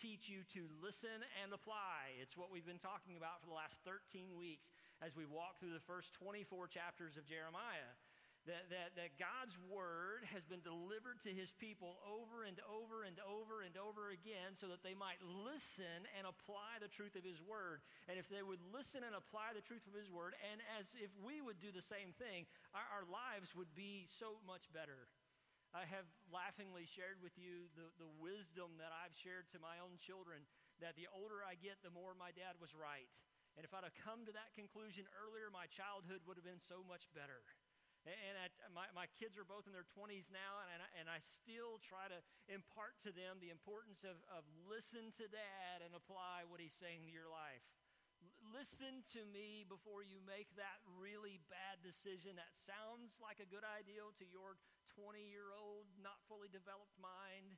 teach you to listen and apply. It's what we've been talking about for the last 13 weeks as we walk through the first 24 chapters of Jeremiah. That, that, that God's word has been delivered to his people over and over and over and over again so that they might listen and apply the truth of his word. And if they would listen and apply the truth of his word, and as if we would do the same thing, our, our lives would be so much better. I have laughingly shared with you the, the wisdom that I've shared to my own children that the older I get, the more my dad was right. And if I'd have come to that conclusion earlier, my childhood would have been so much better. And I, my, my kids are both in their 20s now, and I, and I still try to impart to them the importance of, of listen to dad and apply what he's saying to your life. Listen to me before you make that really bad decision that sounds like a good idea to your 20 year old, not fully developed mind.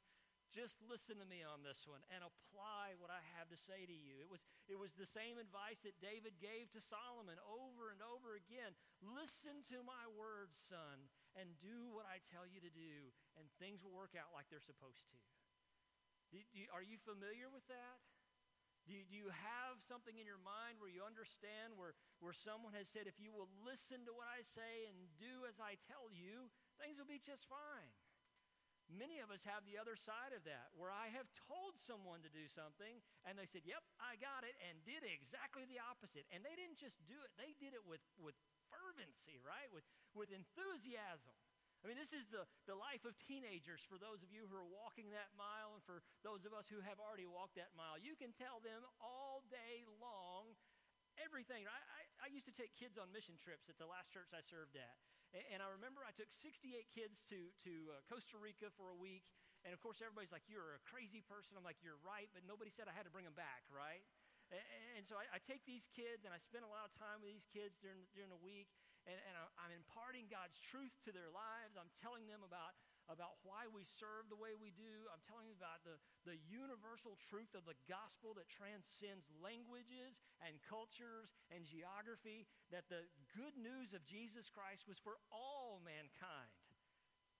Just listen to me on this one and apply what I have to say to you. It was, it was the same advice that David gave to Solomon over and over again. Listen to my words, son, and do what I tell you to do, and things will work out like they're supposed to. Do, do, are you familiar with that? Do you, do you have something in your mind where you understand where, where someone has said, if you will listen to what I say and do as I tell you, things will be just fine? Many of us have the other side of that, where I have told someone to do something and they said, Yep, I got it, and did exactly the opposite. And they didn't just do it, they did it with, with fervency, right? With, with enthusiasm. I mean, this is the, the life of teenagers for those of you who are walking that mile and for those of us who have already walked that mile. You can tell them all day long everything. I, I, I used to take kids on mission trips at the last church I served at. And I remember I took 68 kids to, to uh, Costa Rica for a week. And of course, everybody's like, You're a crazy person. I'm like, You're right. But nobody said I had to bring them back, right? And, and so I, I, take these kids and I spend a lot of time with these kids during, during the week. And, and I'm imparting God's truth to their lives. I'm telling them about about why we serve the way we do. I'm telling them about the, the universal truth of the gospel that transcends languages and cultures and geography, that the good news of Jesus Christ was for all mankind,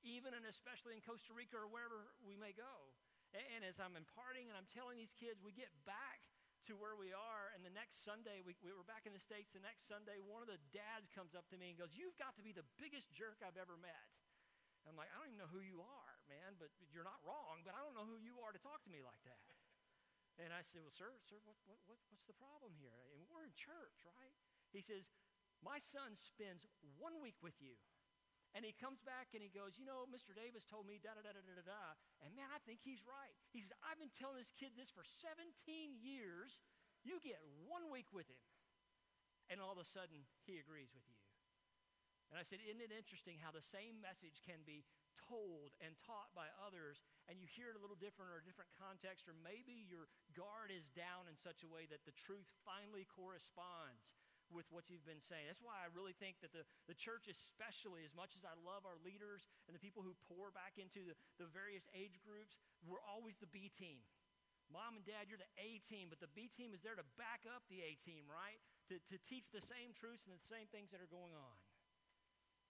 even and especially in Costa Rica or wherever we may go. And, and as I'm imparting and I'm telling these kids, we get back to where we are. And the next Sunday, we, we were back in the States. The next Sunday, one of the dads comes up to me and goes, You've got to be the biggest jerk I've ever met. I'm like, I don't even know who you are, man, but you're not wrong, but I don't know who you are to talk to me like that. And I said, Well, sir, sir, what, what, what, what's the problem here? And we're in church, right? He says, My son spends one week with you. And he comes back and he goes, You know, Mr. Davis told me da da da da da da. And man, I think he's right. He says, I've been telling this kid this for 17 years. You get one week with him. And all of a sudden, he agrees with you. And I said, Isn't it interesting how the same message can be told and taught by others, and you hear it a little different or a different context, or maybe your guard is down in such a way that the truth finally corresponds with what you've been saying. That's why I really think that the, the church, especially, as much as I love our leaders and the people who pour back into the, the various age groups, we're always the B team. Mom and dad, you're the A team, but the B team is there to back up the A team, right? To, to teach the same truths and the same things that are going on.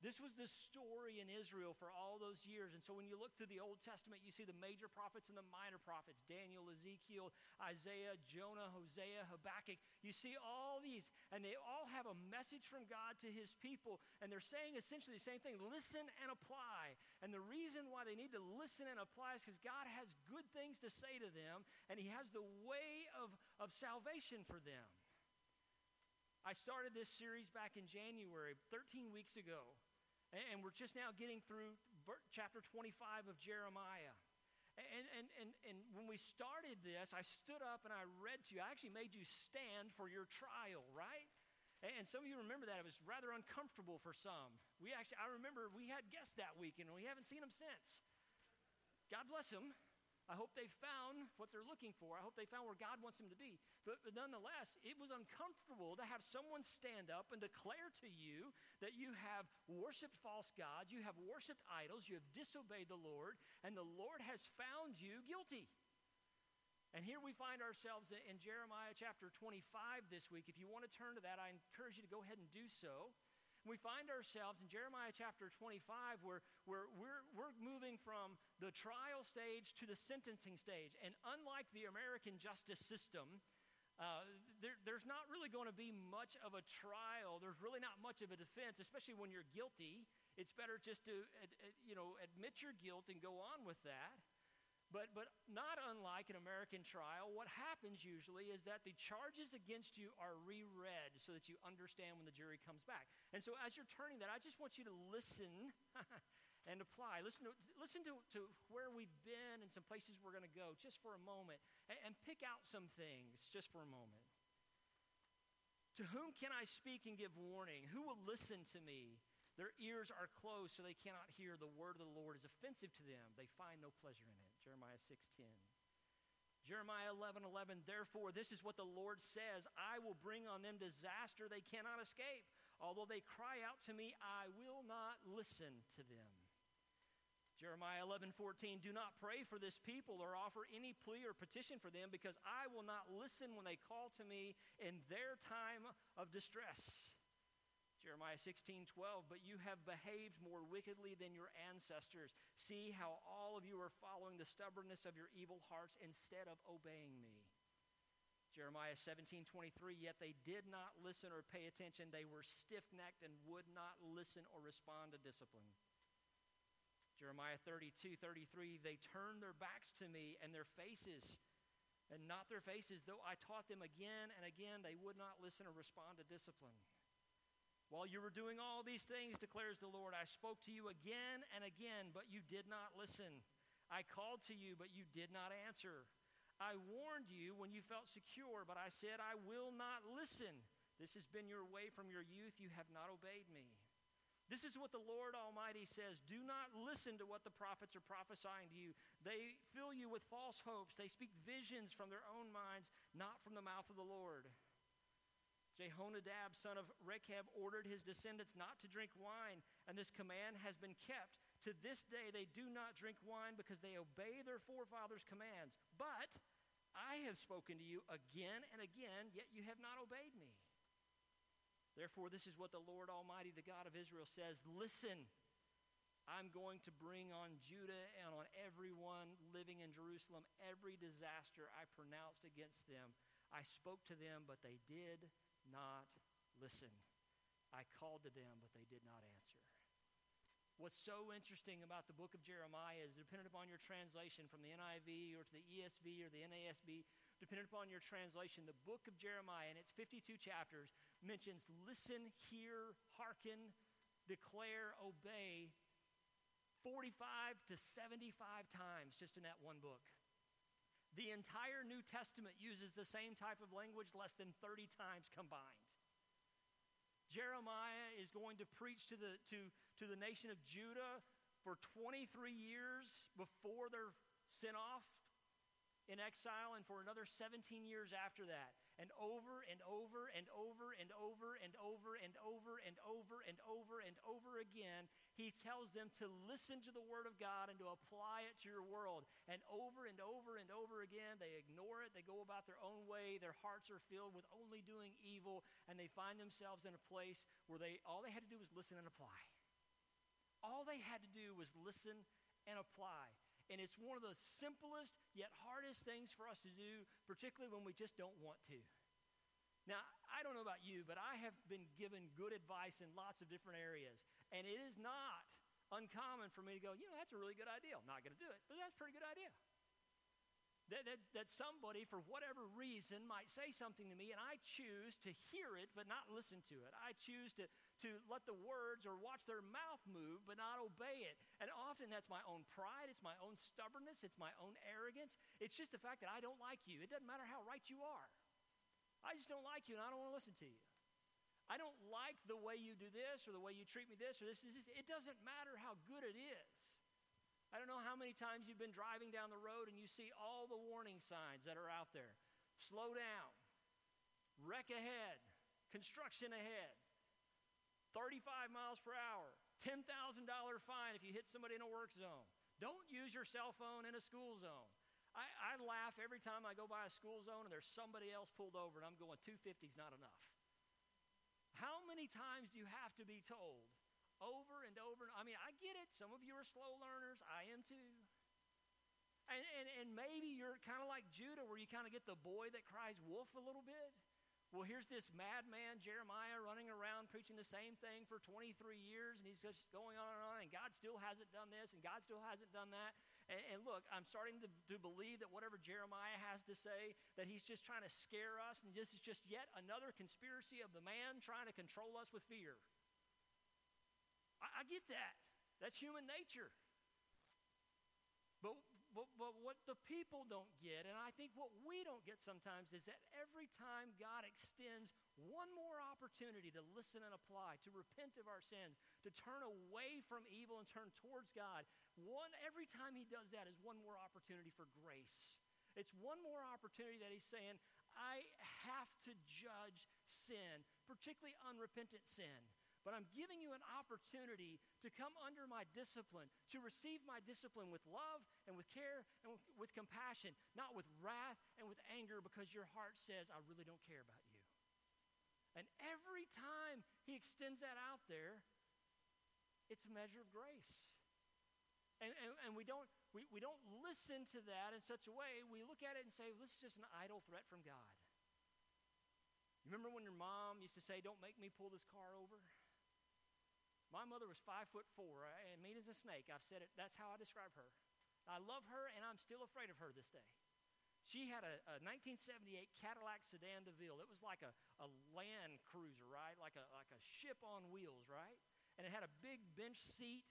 This was the story in Israel for all those years. And so when you look through the Old Testament, you see the major prophets and the minor prophets Daniel, Ezekiel, Isaiah, Jonah, Hosea, Habakkuk. You see all these, and they all have a message from God to his people. And they're saying essentially the same thing listen and apply. And the reason why they need to listen and apply is because God has good things to say to them, and he has the way of, of salvation for them. I started this series back in January, 13 weeks ago. And we're just now getting through chapter 25 of Jeremiah. And, and, and, and when we started this, I stood up and I read to you. I actually made you stand for your trial, right? And some of you remember that. It was rather uncomfortable for some. We actually, I remember we had guests that week and we haven't seen them since. God bless them. I hope they found what they're looking for. I hope they found where God wants them to be. But, but, nonetheless, it was uncomfortable to have someone stand up and declare to you that you have worshiped false gods, you have worshiped idols, you have disobeyed the Lord, and the Lord has found you guilty. And here we find ourselves in Jeremiah chapter 25 this week. If you want to turn to that, I encourage you to go ahead and do so. We find ourselves in Jeremiah chapter 25 where, we're, we're moving from the trial stage to the sentencing stage. And unlike the American justice system, uh, there, there's not really going to be much of a trial. There's really not much of a defense, especially when you're guilty. It's better just to, you know, admit your guilt and go on with that. But, but not unlike an American trial, what happens usually is that the charges against you are reread so that you understand when the jury comes back. And so as you're turning that, I just want you to listen and apply. Listen to, listen to, to where we've been and some places we're going to go just for a moment and, and pick out some things just for a moment. To whom can I speak and give warning? Who will listen to me? Their ears are closed so they cannot hear. The word of the Lord is offensive to them. They find no pleasure in it. Jeremiah 6:10. Jeremiah 11, 11, therefore, this is what the Lord says I will bring on them disaster they cannot escape. Although they cry out to me, I will not listen to them. Jeremiah 11, 14, do not pray for this people or offer any plea or petition for them because I will not listen when they call to me in their time of distress. Jeremiah 16, 12, but you have behaved more wickedly than your ancestors. See how all of you are following the stubbornness of your evil hearts instead of obeying me. Jeremiah 17, 23, yet they did not listen or pay attention. They were stiff necked and would not listen or respond to discipline. Jeremiah 32, 33, they turned their backs to me and their faces, and not their faces, though I taught them again and again, they would not listen or respond to discipline. While you were doing all these things, declares the Lord, I spoke to you again and again, but you did not listen. I called to you, but you did not answer. I warned you when you felt secure, but I said, I will not listen. This has been your way from your youth. You have not obeyed me. This is what the Lord Almighty says Do not listen to what the prophets are prophesying to you. They fill you with false hopes. They speak visions from their own minds, not from the mouth of the Lord. Jehonadab, son of Rechab, ordered his descendants not to drink wine, and this command has been kept. To this day, they do not drink wine because they obey their forefathers' commands. But I have spoken to you again and again, yet you have not obeyed me. Therefore, this is what the Lord Almighty, the God of Israel, says Listen, I'm going to bring on Judah and on everyone living in Jerusalem every disaster I pronounced against them. I spoke to them, but they did not listen. I called to them, but they did not answer. What's so interesting about the book of Jeremiah is dependent upon your translation from the NIV or to the ESV or the NASB, dependent upon your translation, the book of Jeremiah in its 52 chapters mentions listen, hear, hearken, declare, obey 45 to 75 times just in that one book. The entire New Testament uses the same type of language less than 30 times combined. Jeremiah is going to preach to the, to, to the nation of Judah for 23 years before they're sent off in exile and for another 17 years after that. And over and over and over and over and over and over and over and over and over again, he tells them to listen to the Word of God and to apply it to your world. And over and over and over again, they ignore it. They go about their own way. Their hearts are filled with only doing evil, and they find themselves in a place where they all they had to do was listen and apply. All they had to do was listen and apply. And it's one of the simplest yet hardest things for us to do, particularly when we just don't want to. Now, I don't know about you, but I have been given good advice in lots of different areas. And it is not uncommon for me to go, you know, that's a really good idea. I'm not going to do it, but that's a pretty good idea. That, that, that somebody, for whatever reason, might say something to me, and I choose to hear it but not listen to it. I choose to, to let the words or watch their mouth move but not obey it. And often that's my own pride, it's my own stubbornness, it's my own arrogance. It's just the fact that I don't like you. It doesn't matter how right you are. I just don't like you, and I don't want to listen to you. I don't like the way you do this or the way you treat me this or this. this. It doesn't matter how good it is. I don't know how many times you've been driving down the road and you see all the warning signs that are out there. Slow down. Wreck ahead. Construction ahead. 35 miles per hour. $10,000 fine if you hit somebody in a work zone. Don't use your cell phone in a school zone. I, I laugh every time I go by a school zone and there's somebody else pulled over and I'm going, 250 is not enough. How many times do you have to be told? Over and over. I mean, I get it. Some of you are slow learners. I am too. And, and, and maybe you're kind of like Judah, where you kind of get the boy that cries wolf a little bit. Well, here's this madman, Jeremiah, running around preaching the same thing for 23 years, and he's just going on and on, and God still hasn't done this, and God still hasn't done that. And, and look, I'm starting to, to believe that whatever Jeremiah has to say, that he's just trying to scare us, and this is just yet another conspiracy of the man trying to control us with fear. I, I get that. That's human nature. But but, but what the people don't get, and I think what we don't get sometimes, is that every time God extends one more opportunity to listen and apply, to repent of our sins, to turn away from evil and turn towards God, one every time He does that is one more opportunity for grace. It's one more opportunity that He's saying, I have to judge sin, particularly unrepentant sin but I'm giving you an opportunity to come under my discipline, to receive my discipline with love and with care and with, compassion, not with wrath and with anger because your heart says, I really don't care about you. And every time he extends that out there, it's a measure of grace. And, and, and we, don't, we, we don't listen to that in such a way. We look at it and say, this is just an idle threat from God. You remember when your mom used to say, Don't make me pull this car over? My mother was five foot four uh, and mean as a snake. I've said it, that's how I describe her. I love her, and I'm still afraid of her this day. She had a, a 1978 Cadillac sedan DeVille. It was like a, a land cruiser, right? Like a, like a ship on wheels, right? And it had a big bench seat,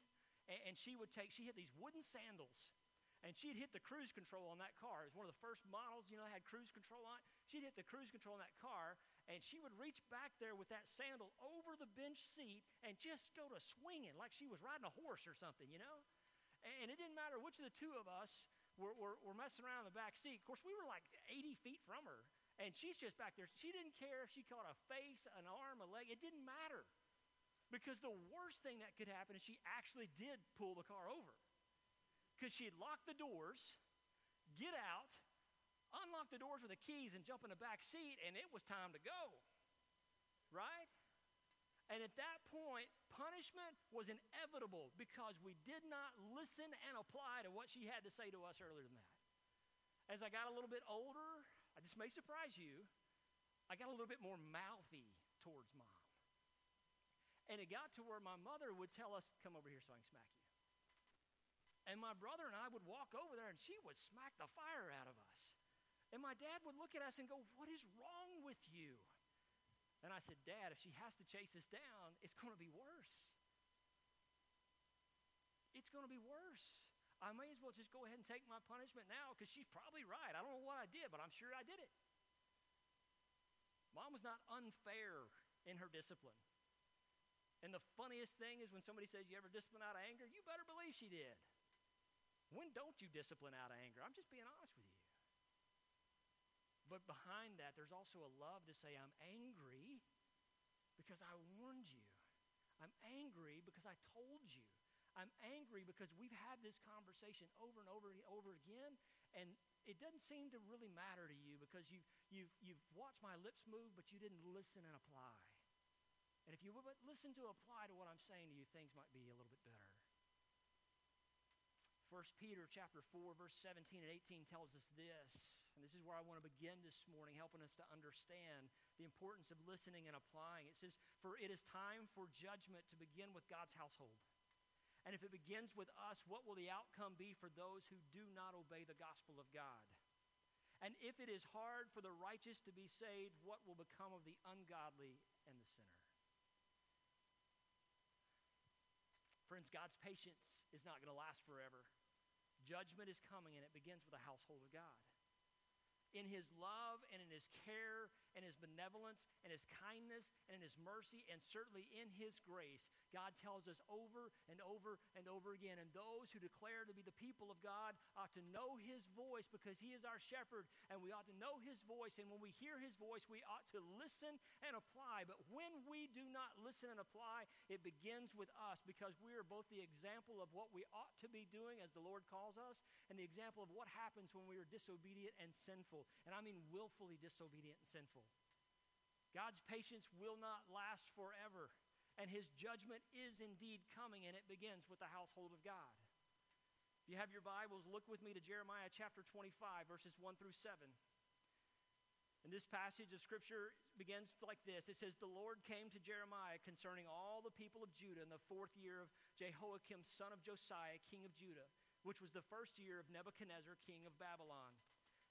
and, and she would take, she had these wooden sandals, and she'd hit the cruise control on that car. It was one of the first models, you know, had cruise control on. She'd hit the cruise control on that car, and she would reach back there with that sandal over the bench seat and just go to swinging like she was riding a horse or something, you know? And it didn't matter which of the two of us were, were, were messing around in the back seat. Of course, we were like 80 feet from her, and she's just back there. She didn't care if she caught a face, an arm, a leg. It didn't matter. Because the worst thing that could happen is she actually did pull the car over. Because she'd lock the doors, get out, unlock the doors with the keys and jump in the back seat, and it was time to go. Right? And at that point, punishment was inevitable because we did not listen and apply to what she had to say to us earlier than that. As I got a little bit older, this may surprise you, I got a little bit more mouthy towards mom. And it got to where my mother would tell us, Come over here so I can smack you. And my brother and I would walk over there and she would smack the fire out of us. And my dad would look at us and go, What is wrong with you? And I said, Dad, if she has to chase us down, it's going to be worse. It's going to be worse. I may as well just go ahead and take my punishment now because she's probably right. I don't know what I did, but I'm sure I did it. Mom was not unfair in her discipline. And the funniest thing is when somebody says, You ever discipline out of anger? You better believe she did. When don't you discipline out of anger? I'm just being honest with you. But behind that, there's also a love to say, I'm angry because I warned you. I'm angry because I told you. I'm angry because we've had this conversation over and over and over again, and it doesn't seem to really matter to you because you've, you've, you've watched my lips move, but you didn't listen and apply. And if you would listen to apply to what I'm saying to you, things might be a little bit better. 1 Peter chapter 4, verse 17 and 18 tells us this. And this is where I want to begin this morning, helping us to understand the importance of listening and applying. It says, For it is time for judgment to begin with God's household. And if it begins with us, what will the outcome be for those who do not obey the gospel of God? And if it is hard for the righteous to be saved, what will become of the ungodly and the sinner? Friends, God's patience is not going to last forever. Judgment is coming, and it begins with the household of God in his love and in his care and his benevolence and his kindness and in his mercy and certainly in his grace. God tells us over and over and over again. And those who declare to be the people of God ought to know his voice because he is our shepherd and we ought to know his voice. And when we hear his voice, we ought to listen and apply. But when we do not listen and apply, it begins with us because we are both the example of what we ought to be doing as the Lord calls us and the example of what happens when we are disobedient and sinful. And I mean willfully disobedient and sinful. God's patience will not last forever, and his judgment is indeed coming, and it begins with the household of God. If you have your Bibles, look with me to Jeremiah chapter 25, verses 1 through 7. And this passage of Scripture begins like this It says, The Lord came to Jeremiah concerning all the people of Judah in the fourth year of Jehoiakim, son of Josiah, king of Judah, which was the first year of Nebuchadnezzar, king of Babylon.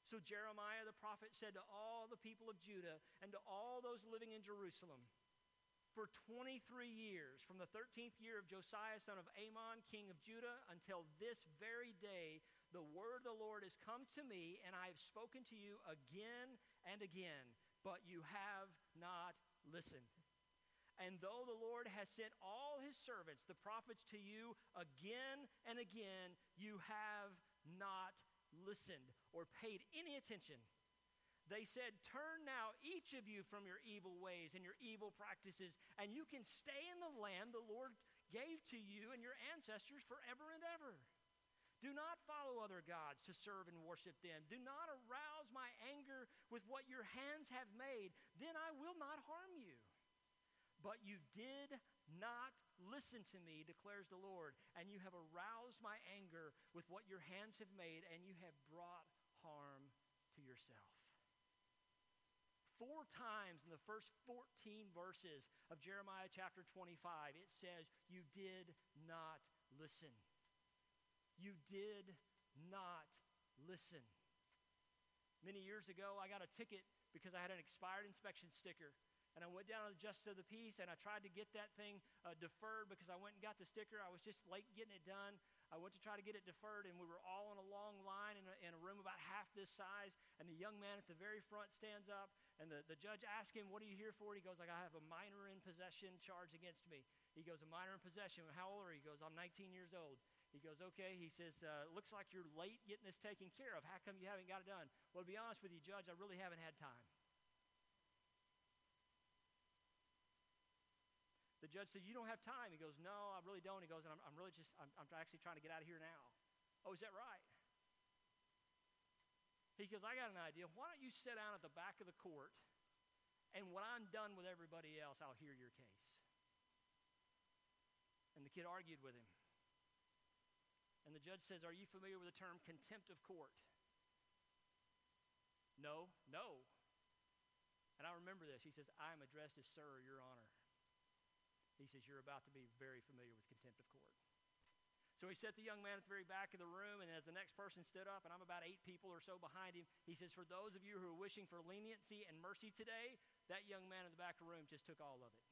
So Jeremiah the prophet said to all the people of Judah and to all those living in Jerusalem, for 23 years, from the 13th year of Josiah, son of Amon, king of Judah, until this very day, the word of the Lord has come to me, and I have spoken to you again and again, but you have not listened. And though the Lord has sent all his servants, the prophets, to you again and again, you have not listened or paid any attention. They said, Turn now, each of you, from your evil ways and your evil practices, and you can stay in the land the Lord gave to you and your ancestors forever and ever. Do not follow other gods to serve and worship them. Do not arouse my anger with what your hands have made. Then I will not harm you. But you did not listen to me, declares the Lord, and you have aroused my anger with what your hands have made, and you have brought harm to yourself. Four times in the first 14 verses of Jeremiah chapter 25, it says, You did not listen. You did not listen. Many years ago, I got a ticket because I had an expired inspection sticker. And I went down to the Justice of the Peace and I tried to get that thing uh, deferred because I went and got the sticker. I was just late getting it done. I went to try to get it deferred, and we were all in a long line in a, in a room about half this size. And the young man at the very front stands up, and the, the judge asks him, What are you here for? He goes, like, I have a minor in possession charge against me. He goes, A minor in possession. How old are you? He goes, I'm 19 years old. He goes, okay. He says, uh, looks like you're late getting this taken care of. How come you haven't got it done? Well, to be honest with you, Judge, I really haven't had time. The judge said, you don't have time. He goes, no, I really don't. He goes, I'm, I'm really just, I'm, I'm actually trying to get out of here now. Oh, is that right? He goes, I got an idea. Why don't you sit down at the back of the court, and when I'm done with everybody else, I'll hear your case. And the kid argued with him. And the judge says, Are you familiar with the term contempt of court? No, no. And I remember this. He says, I am addressed as Sir, Your Honor. He says, You're about to be very familiar with contempt of court. So he set the young man at the very back of the room, and as the next person stood up, and I'm about eight people or so behind him, he says, For those of you who are wishing for leniency and mercy today, that young man in the back of the room just took all of it.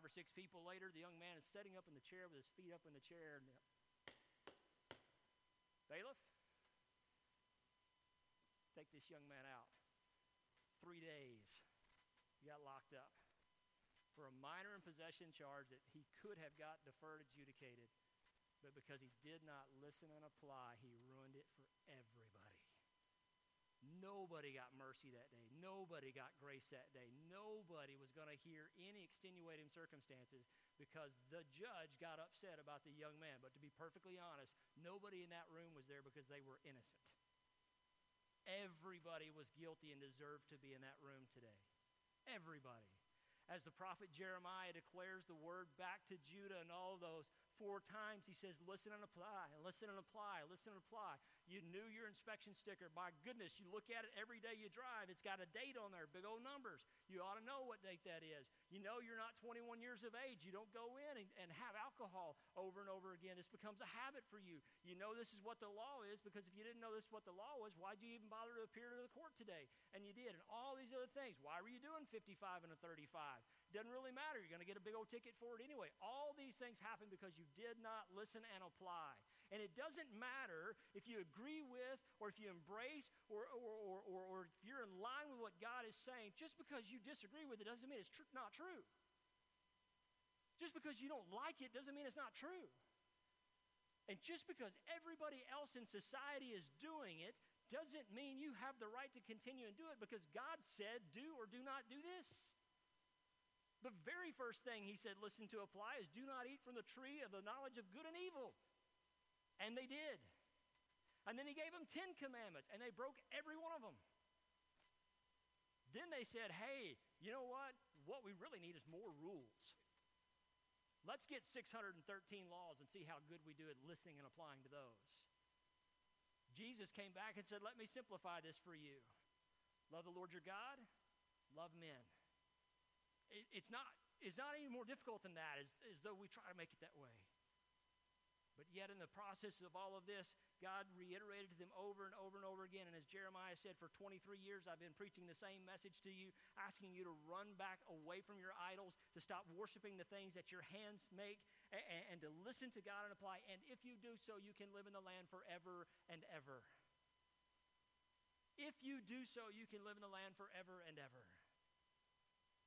five or six people later, the young man is sitting up in the chair with his feet up in the chair. And, Bailiff, take this young man out. Three days, he got locked up for a minor in possession charge that he could have got deferred adjudicated. But because he did not listen and apply, he ruined it for everybody. Nobody got mercy that day. Nobody got grace that day. Nobody was going to hear any extenuating circumstances because the judge got upset about the young man. But to be perfectly honest, nobody in that room was there because they were innocent. Everybody was guilty and deserved to be in that room today. Everybody. As the prophet Jeremiah declares the word back to Judah and all those four times he says, listen and apply, listen and apply, listen and apply. You knew your inspection sticker. My goodness, you look at it every day you drive. It's got a date on there, big old numbers. You ought to know what date that is. You know you're not 21 years of age. You don't go in and, and have alcohol over and over again. This becomes a habit for you. You know this is what the law is because if you didn't know this is what the law was, why'd you even bother to appear to the court today? And you did. And all these other things. Why were you doing 55 and a 35? Doesn't really matter. You're going to get a big old ticket for it anyway. All these things happen because you did not listen and apply. And it doesn't matter if you agree with or if you embrace or, or, or, or, or if you're in line with what God is saying. Just because you disagree with it doesn't mean it's tr- not true. Just because you don't like it doesn't mean it's not true. And just because everybody else in society is doing it doesn't mean you have the right to continue and do it because God said, do or do not do this. The very first thing he said, listen to apply is do not eat from the tree of the knowledge of good and evil. And they did. And then he gave them 10 commandments, and they broke every one of them. Then they said, hey, you know what? What we really need is more rules. Let's get 613 laws and see how good we do at listening and applying to those. Jesus came back and said, Let me simplify this for you. Love the Lord your God, love men. It, it's, not, it's not any more difficult than that, as, as though we try to make it that way. But yet, in the process of all of this, God reiterated to them over and over and over again. And as Jeremiah said, for 23 years, I've been preaching the same message to you, asking you to run back away from your idols, to stop worshiping the things that your hands make, and, and to listen to God and apply. And if you do so, you can live in the land forever and ever. If you do so, you can live in the land forever and ever.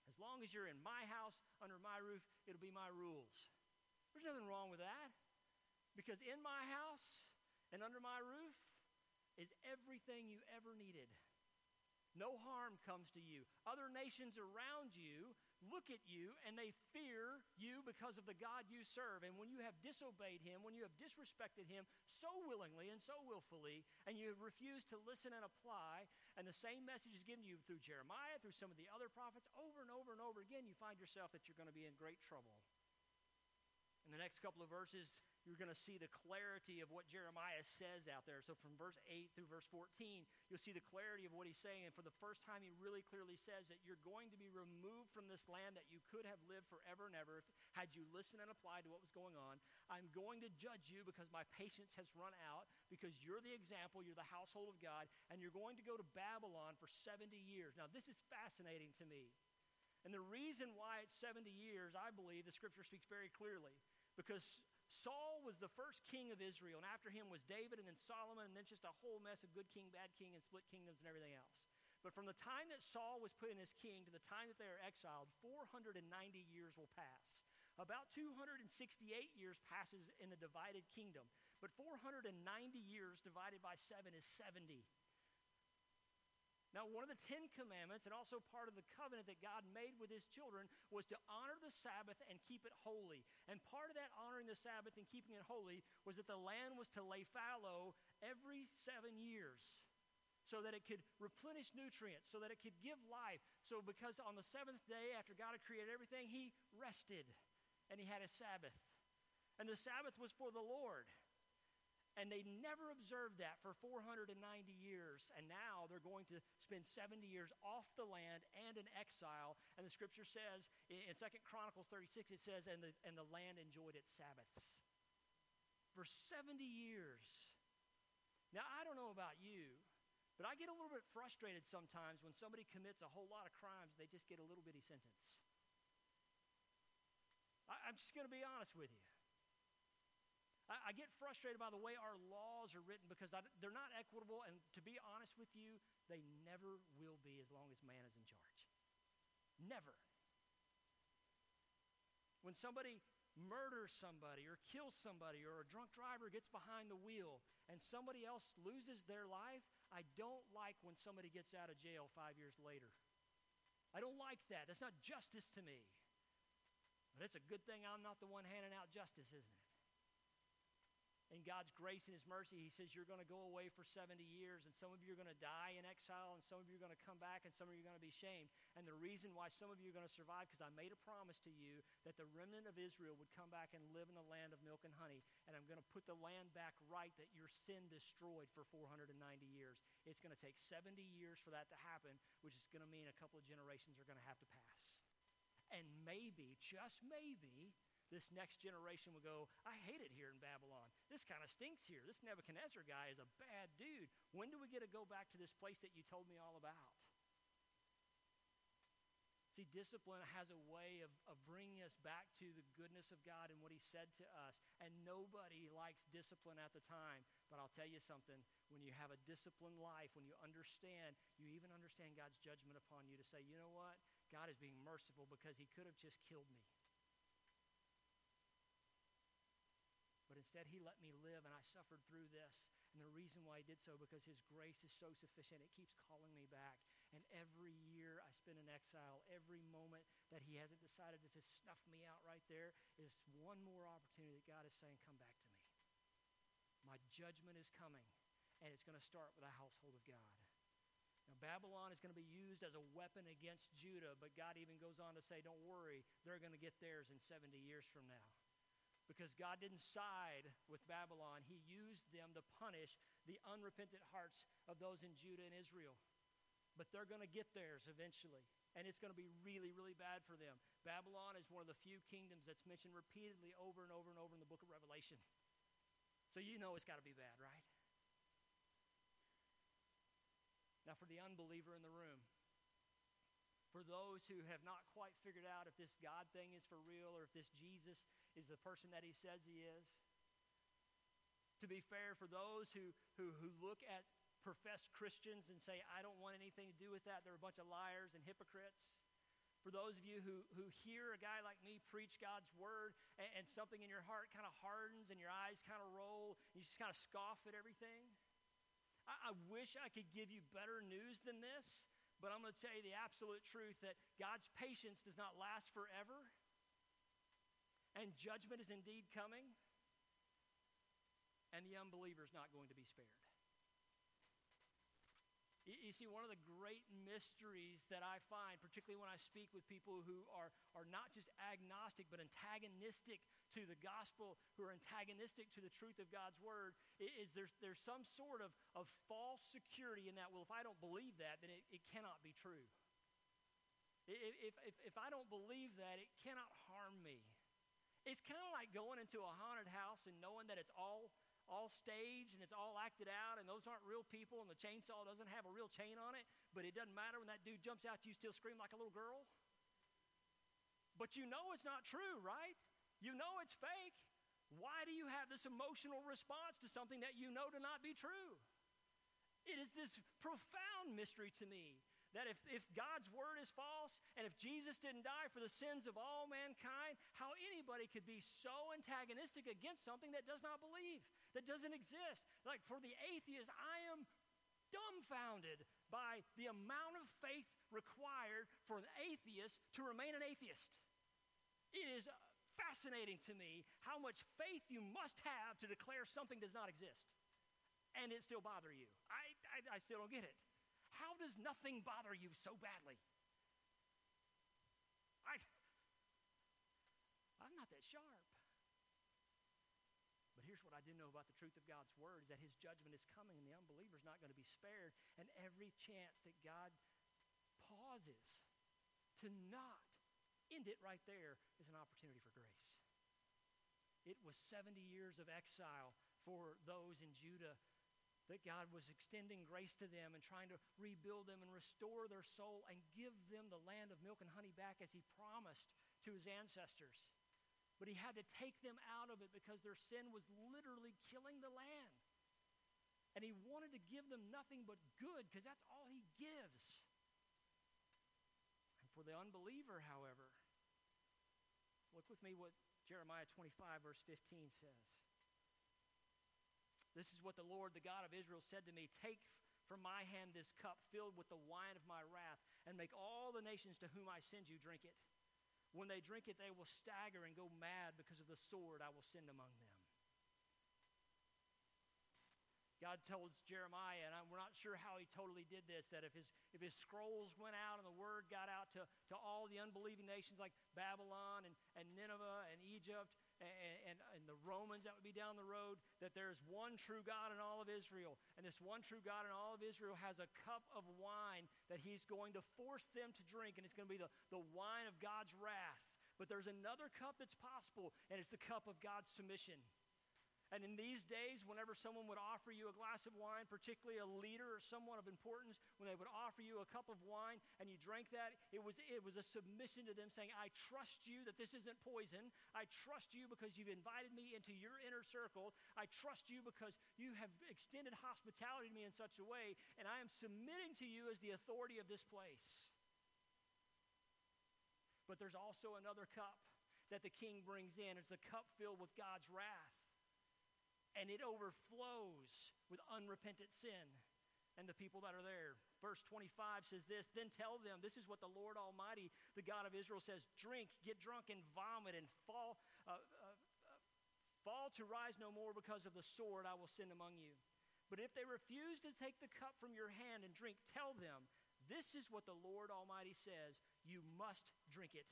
As long as you're in my house, under my roof, it'll be my rules. There's nothing wrong with that. Because in my house and under my roof is everything you ever needed. No harm comes to you. Other nations around you look at you and they fear you because of the God you serve. And when you have disobeyed him, when you have disrespected him so willingly and so willfully, and you refuse to listen and apply, and the same message is given to you through Jeremiah, through some of the other prophets, over and over and over again, you find yourself that you're going to be in great trouble. The next couple of verses, you're going to see the clarity of what Jeremiah says out there. So from verse 8 through verse 14, you'll see the clarity of what he's saying. And for the first time, he really clearly says that you're going to be removed from this land that you could have lived forever and ever had you listened and applied to what was going on. I'm going to judge you because my patience has run out, because you're the example, you're the household of God, and you're going to go to Babylon for 70 years. Now, this is fascinating to me. And the reason why it's 70 years, I believe, the scripture speaks very clearly, because Saul was the first king of Israel, and after him was David, and then Solomon, and then just a whole mess of good king, bad king, and split kingdoms and everything else. But from the time that Saul was put in as king to the time that they are exiled, 490 years will pass. About 268 years passes in the divided kingdom, but 490 years divided by 7 is 70. Now, one of the Ten Commandments, and also part of the covenant that God made with his children, was to honor the Sabbath and keep it holy. And part of that honoring the Sabbath and keeping it holy was that the land was to lay fallow every seven years so that it could replenish nutrients, so that it could give life. So, because on the seventh day, after God had created everything, he rested and he had a Sabbath. And the Sabbath was for the Lord. And they never observed that for 490 years. And now they're going to spend 70 years off the land and in exile. And the scripture says in Second Chronicles 36, it says, and the, and the land enjoyed its Sabbaths. For 70 years. Now, I don't know about you, but I get a little bit frustrated sometimes when somebody commits a whole lot of crimes, they just get a little bitty sentence. I, I'm just going to be honest with you. I, I get frustrated by the way our laws are written because I, they're not equitable, and to be honest with you, they never will be as long as man is in charge. Never. When somebody murders somebody or kills somebody or a drunk driver gets behind the wheel and somebody else loses their life, I don't like when somebody gets out of jail five years later. I don't like that. That's not justice to me. But it's a good thing I'm not the one handing out justice, isn't it? In God's grace and His mercy, He says you're going to go away for 70 years, and some of you are going to die in exile, and some of you are going to come back, and some of you are going to be shamed. And the reason why some of you are going to survive, because I made a promise to you that the remnant of Israel would come back and live in the land of milk and honey, and I'm going to put the land back right that your sin destroyed for 490 years. It's going to take 70 years for that to happen, which is going to mean a couple of generations are going to have to pass. And maybe, just maybe, this next generation will go, I hate it here in Babylon. This kind of stinks here. This Nebuchadnezzar guy is a bad dude. When do we get to go back to this place that you told me all about? See, discipline has a way of, of bringing us back to the goodness of God and what He said to us. And nobody likes discipline at the time. But I'll tell you something when you have a disciplined life, when you understand, you even understand God's judgment upon you to say, you know what? God is being merciful because He could have just killed me. Instead, he let me live, and I suffered through this. And the reason why he did so, because his grace is so sufficient, it keeps calling me back. And every year I spend in exile, every moment that he hasn't decided to just snuff me out right there is one more opportunity that God is saying, come back to me. My judgment is coming, and it's going to start with the household of God. Now, Babylon is going to be used as a weapon against Judah, but God even goes on to say, Don't worry, they're going to get theirs in 70 years from now. Because God didn't side with Babylon, He used them to punish the unrepentant hearts of those in Judah and Israel. But they're going to get theirs eventually, and it's going to be really, really bad for them. Babylon is one of the few kingdoms that's mentioned repeatedly over and over and over in the book of Revelation. So you know it's got to be bad, right? Now, for the unbeliever in the room, for those who have not quite figured out if this God thing is for real or if this Jesus is the person that he says he is, to be fair, for those who, who, who look at professed Christians and say, I don't want anything to do with that, they're a bunch of liars and hypocrites. For those of you who, who hear a guy like me preach God's word and, and something in your heart kind of hardens and your eyes kind of roll, and you just kind of scoff at everything. I, I wish I could give you better news than this, but I'm going to tell you the absolute truth that God's patience does not last forever, and judgment is indeed coming and the unbeliever is not going to be spared. You see, one of the great mysteries that I find, particularly when I speak with people who are, are not just agnostic, but antagonistic to the gospel, who are antagonistic to the truth of God's word, is there's, there's some sort of, of false security in that, well, if I don't believe that, then it, it cannot be true. If, if, if I don't believe that, it cannot harm me. It's kind of like going into a haunted house and knowing that it's all all staged and it's all acted out and those aren't real people and the chainsaw doesn't have a real chain on it, but it doesn't matter when that dude jumps out, you still scream like a little girl? But you know it's not true, right? You know it's fake. Why do you have this emotional response to something that you know to not be true? It is this profound mystery to me that if, if God's word is false and if Jesus didn't die for the sins of all mankind, how anybody could be so antagonistic against something that does not believe, that doesn't exist. Like for the atheist, I am dumbfounded by the amount of faith required for an atheist to remain an atheist. It is fascinating to me how much faith you must have to declare something does not exist and it still bother you. I, I, I still don't get it. How does nothing bother you so badly? I, I'm not that sharp. But here's what I do know about the truth of God's word is that his judgment is coming and the unbeliever is not going to be spared. And every chance that God pauses to not end it right there is an opportunity for grace. It was 70 years of exile for those in Judah that God was extending grace to them and trying to rebuild them and restore their soul and give them the land of milk and honey back as He promised to His ancestors. But He had to take them out of it because their sin was literally killing the land. And He wanted to give them nothing but good because that's all He gives. And for the unbeliever, however, look with me what Jeremiah 25, verse 15 says. This is what the Lord, the God of Israel, said to me Take from my hand this cup filled with the wine of my wrath, and make all the nations to whom I send you drink it. When they drink it, they will stagger and go mad because of the sword I will send among them. God told Jeremiah, and I, we're not sure how he totally did this, that if his, if his scrolls went out and the word got out to, to all the unbelieving nations like Babylon and, and Nineveh and Egypt and, and, and the Romans that would be down the road, that there's one true God in all of Israel. And this one true God in all of Israel has a cup of wine that he's going to force them to drink, and it's going to be the, the wine of God's wrath. But there's another cup that's possible, and it's the cup of God's submission. And in these days, whenever someone would offer you a glass of wine, particularly a leader or someone of importance, when they would offer you a cup of wine and you drank that, it was, it was a submission to them saying, I trust you that this isn't poison. I trust you because you've invited me into your inner circle. I trust you because you have extended hospitality to me in such a way, and I am submitting to you as the authority of this place. But there's also another cup that the king brings in. It's a cup filled with God's wrath and it overflows with unrepentant sin and the people that are there. Verse 25 says this Then tell them, this is what the Lord Almighty, the God of Israel, says drink, get drunk, and vomit, and fall, uh, uh, uh, fall to rise no more because of the sword I will send among you. But if they refuse to take the cup from your hand and drink, tell them, This is what the Lord Almighty says you must drink it.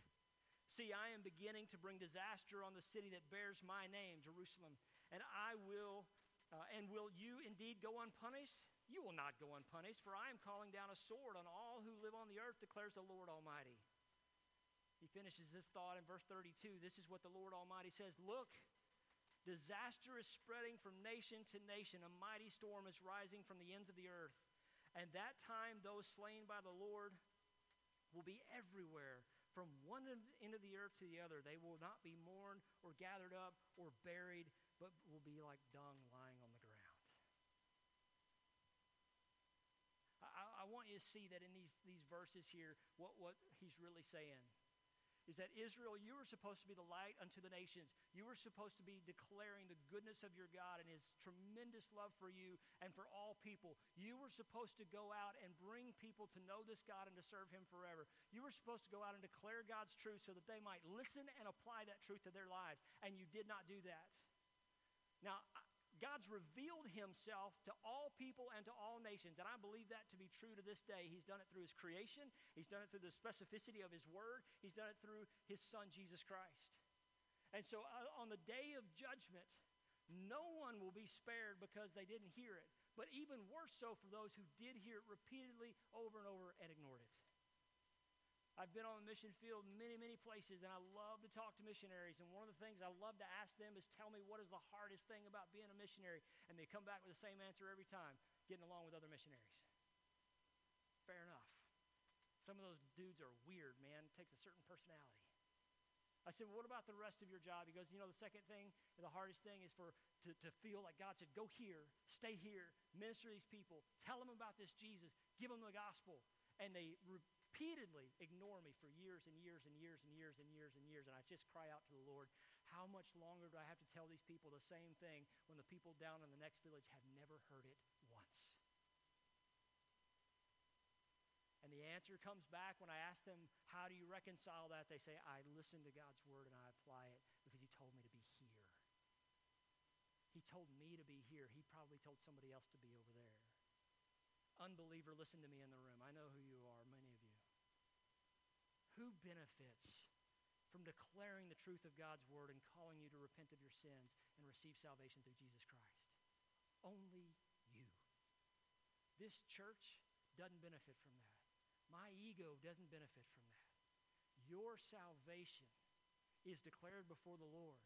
See, I am beginning to bring disaster on the city that bears my name, Jerusalem. And I will, uh, and will you indeed go unpunished? You will not go unpunished, for I am calling down a sword on all who live on the earth, declares the Lord Almighty. He finishes this thought in verse 32. This is what the Lord Almighty says Look, disaster is spreading from nation to nation. A mighty storm is rising from the ends of the earth. And that time, those slain by the Lord will be everywhere from one end of the earth to the other. They will not be mourned or gathered up or buried, but will be like dung lying on the ground. I, I want you to see that in these, these verses here, what, what he's really saying is that Israel, you were supposed to be the light unto the nations. You were supposed to be declaring the goodness of your God and his tremendous love for you and for all people. You were supposed to go out and bring people to know this God and to serve him forever. You were supposed to go out and declare God's truth so that they might listen and apply that truth to their lives, and you did not do that. Now, God's revealed himself to all people and to all nations. And I believe that to be true to this day. He's done it through his creation, he's done it through the specificity of his word, he's done it through his son, Jesus Christ. And so uh, on the day of judgment, no one will be spared because they didn't hear it. But even worse so for those who did hear it repeatedly over and over and ignored it. I've been on the mission field many, many places, and I love to talk to missionaries. And one of the things I love to ask them is, Tell me what is the hardest thing about being a missionary? And they come back with the same answer every time getting along with other missionaries. Fair enough. Some of those dudes are weird, man. It takes a certain personality. I said, well, what about the rest of your job? He goes, you know, the second thing, the hardest thing is for to, to feel like God said, go here, stay here, minister to these people, tell them about this Jesus, give them the gospel. And they repeatedly ignore me for years and years and years and years and years and years. And I just cry out to the Lord, how much longer do I have to tell these people the same thing when the people down in the next village have never heard it once? And the answer comes back when I ask them, How do you reconcile that? They say, I listen to God's word and I apply it because He told me to be here. He told me to be here. He probably told somebody else to be over there. Unbeliever, listen to me in the room. I know who you are. Who benefits from declaring the truth of God's word and calling you to repent of your sins and receive salvation through Jesus Christ? Only you. This church doesn't benefit from that. My ego doesn't benefit from that. Your salvation is declared before the Lord.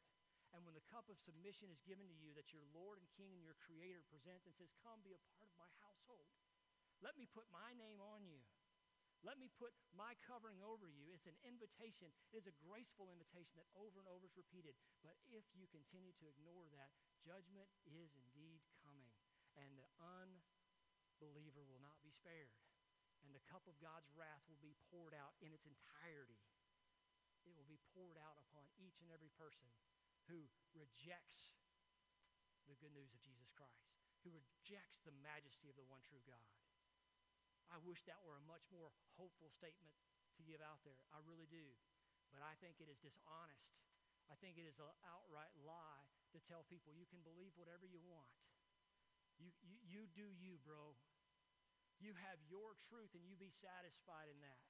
And when the cup of submission is given to you that your Lord and King and your Creator presents and says, Come be a part of my household, let me put my name on you. Let me put my covering over you. It's an invitation. It is a graceful invitation that over and over is repeated. But if you continue to ignore that, judgment is indeed coming. And the unbeliever will not be spared. And the cup of God's wrath will be poured out in its entirety. It will be poured out upon each and every person who rejects the good news of Jesus Christ, who rejects the majesty of the one true God. I wish that were a much more hopeful statement to give out there. I really do. But I think it is dishonest. I think it is an outright lie to tell people you can believe whatever you want. You, you, you do you, bro. You have your truth and you be satisfied in that.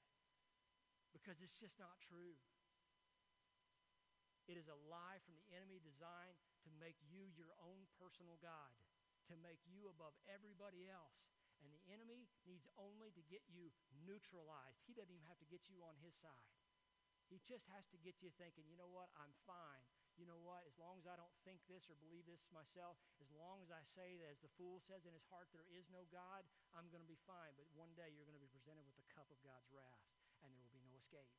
Because it's just not true. It is a lie from the enemy designed to make you your own personal God, to make you above everybody else. And the enemy needs only to get you neutralized. He doesn't even have to get you on his side. He just has to get you thinking, you know what, I'm fine. You know what, as long as I don't think this or believe this myself, as long as I say that as the fool says in his heart there is no God, I'm going to be fine. But one day you're going to be presented with the cup of God's wrath, and there will be no escape.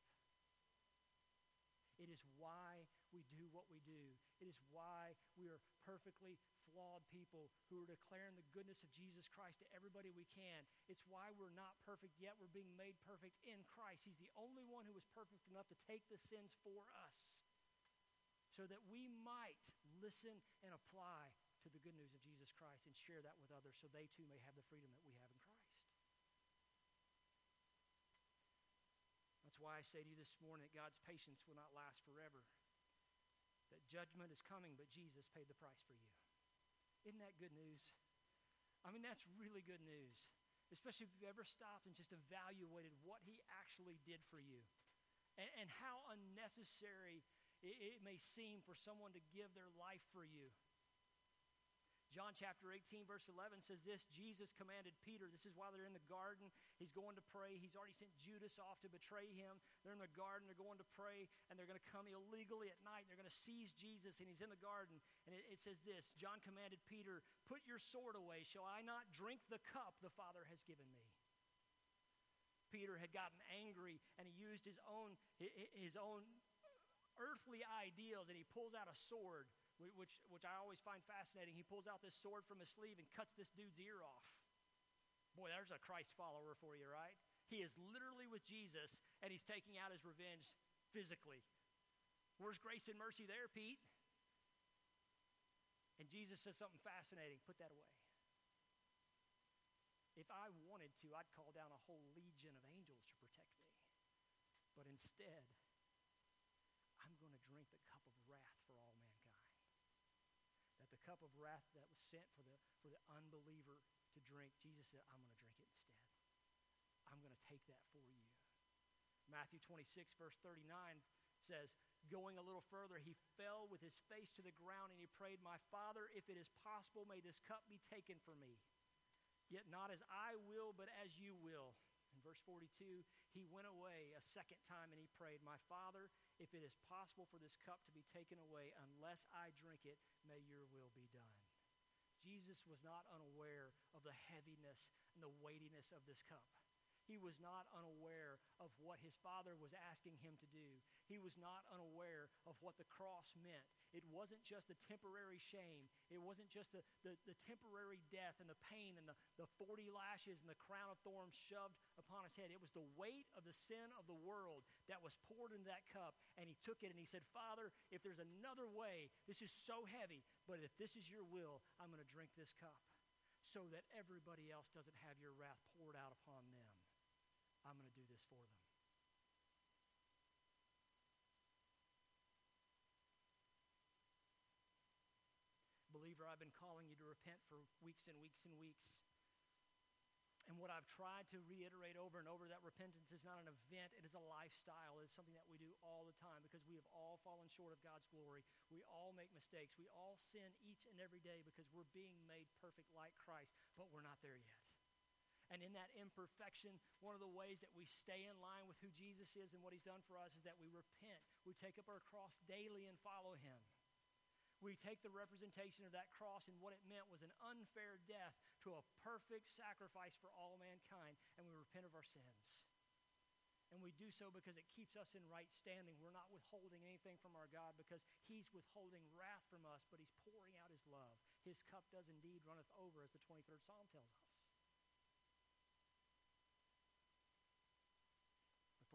It is why we do what we do. It is why we are perfectly flawed people who are declaring the goodness of Jesus Christ to everybody we can. It's why we're not perfect yet. We're being made perfect in Christ. He's the only one who was perfect enough to take the sins for us so that we might listen and apply to the good news of Jesus Christ and share that with others so they too may have the freedom that we have in Christ. That's why I say to you this morning that God's patience will not last forever. That judgment is coming, but Jesus paid the price for you. Isn't that good news? I mean, that's really good news, especially if you've ever stopped and just evaluated what he actually did for you and, and how unnecessary it, it may seem for someone to give their life for you. John chapter 18, verse 11 says this Jesus commanded Peter. This is while they're in the garden. He's going to pray. He's already sent Judas off to betray him. They're in the garden. They're going to pray, and they're going to come illegally at night. They're going to seize Jesus, and he's in the garden. And it, it says this John commanded Peter, Put your sword away. Shall I not drink the cup the Father has given me? Peter had gotten angry, and he used his own, his own earthly ideals, and he pulls out a sword which, which I always find fascinating. He pulls out this sword from his sleeve and cuts this dude's ear off. Boy, there's a Christ follower for you, right? He is literally with Jesus, and he's taking out his revenge physically. Where's grace and mercy there, Pete? And Jesus says something fascinating put that away. If I wanted to, I'd call down a whole legion of angels to protect me. But instead, I'm going to drink the cup of wrath for all cup of wrath that was sent for the, for the unbeliever to drink, Jesus said, I'm going to drink it instead. I'm going to take that for you. Matthew 26, verse 39 says, Going a little further, he fell with his face to the ground and he prayed, My Father, if it is possible, may this cup be taken from me. Yet not as I will, but as you will. Verse 42, he went away a second time and he prayed, My Father, if it is possible for this cup to be taken away, unless I drink it, may your will be done. Jesus was not unaware of the heaviness and the weightiness of this cup. He was not unaware of what his father was asking him to do. He was not unaware of what the cross meant. It wasn't just the temporary shame, it wasn't just the, the, the, temporary death and the pain and the, the 40 lashes and the crown of thorns shoved upon his head. It was the weight of the sin of the world that was poured into that cup. And he took it and he said, Father, if there's another way, this is so heavy, but if this is your will, I'm going to drink this cup so that everybody else doesn't have your wrath poured out upon them. I'm going to do this for them. Believer, I've been calling you to repent for weeks and weeks and weeks. And what I've tried to reiterate over and over that repentance is not an event, it is a lifestyle. It is something that we do all the time because we have all fallen short of God's glory. We all make mistakes. We all sin each and every day because we're being made perfect like Christ, but we're not there yet. And in that imperfection, one of the ways that we stay in line with who Jesus is and what he's done for us is that we repent. We take up our cross daily and follow him. We take the representation of that cross and what it meant was an unfair death to a perfect sacrifice for all mankind, and we repent of our sins. And we do so because it keeps us in right standing. We're not withholding anything from our God because He's withholding wrath from us, but He's pouring out His love. His cup does indeed runneth over, as the 23rd Psalm tells us.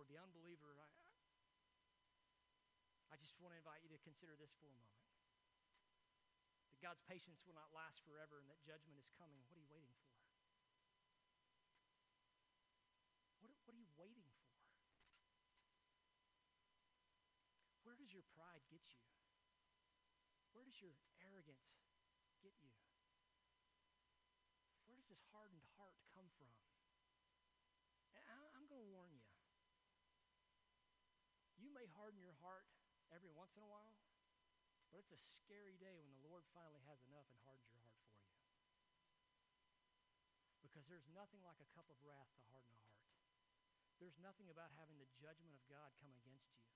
For the unbeliever, I, I just want to invite you to consider this for a moment. That God's patience will not last forever and that judgment is coming. What are you waiting for? What, what are you waiting for? Where does your pride get you? Where does your arrogance get you? Where does this hardened heart come from? And I, I'm going to warn you. You may harden your heart every once in a while, but it's a scary day when the Lord finally has enough and hardens your heart for you. Because there's nothing like a cup of wrath to harden a heart. There's nothing about having the judgment of God come against you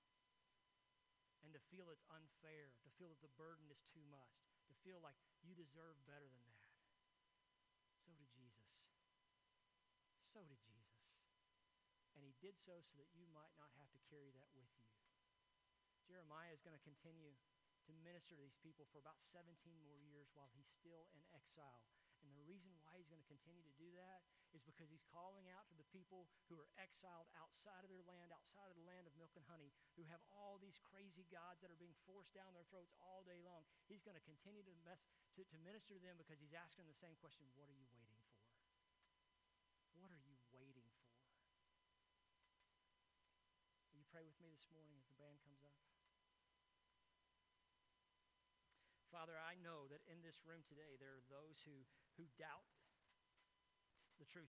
and to feel it's unfair, to feel that the burden is too much, to feel like you deserve better than that. So did Jesus. So did Jesus. And he did so so that you might not have to carry that with you. Jeremiah is going to continue to minister to these people for about 17 more years while he's still in exile. And the reason why he's going to continue to do that is because he's calling out to the people who are exiled outside of their land, outside of the land of milk and honey, who have all these crazy gods that are being forced down their throats all day long. He's going to continue to, mess, to, to minister to them because he's asking the same question What are you waiting with me this morning as the band comes up? Father, I know that in this room today there are those who, who doubt the truth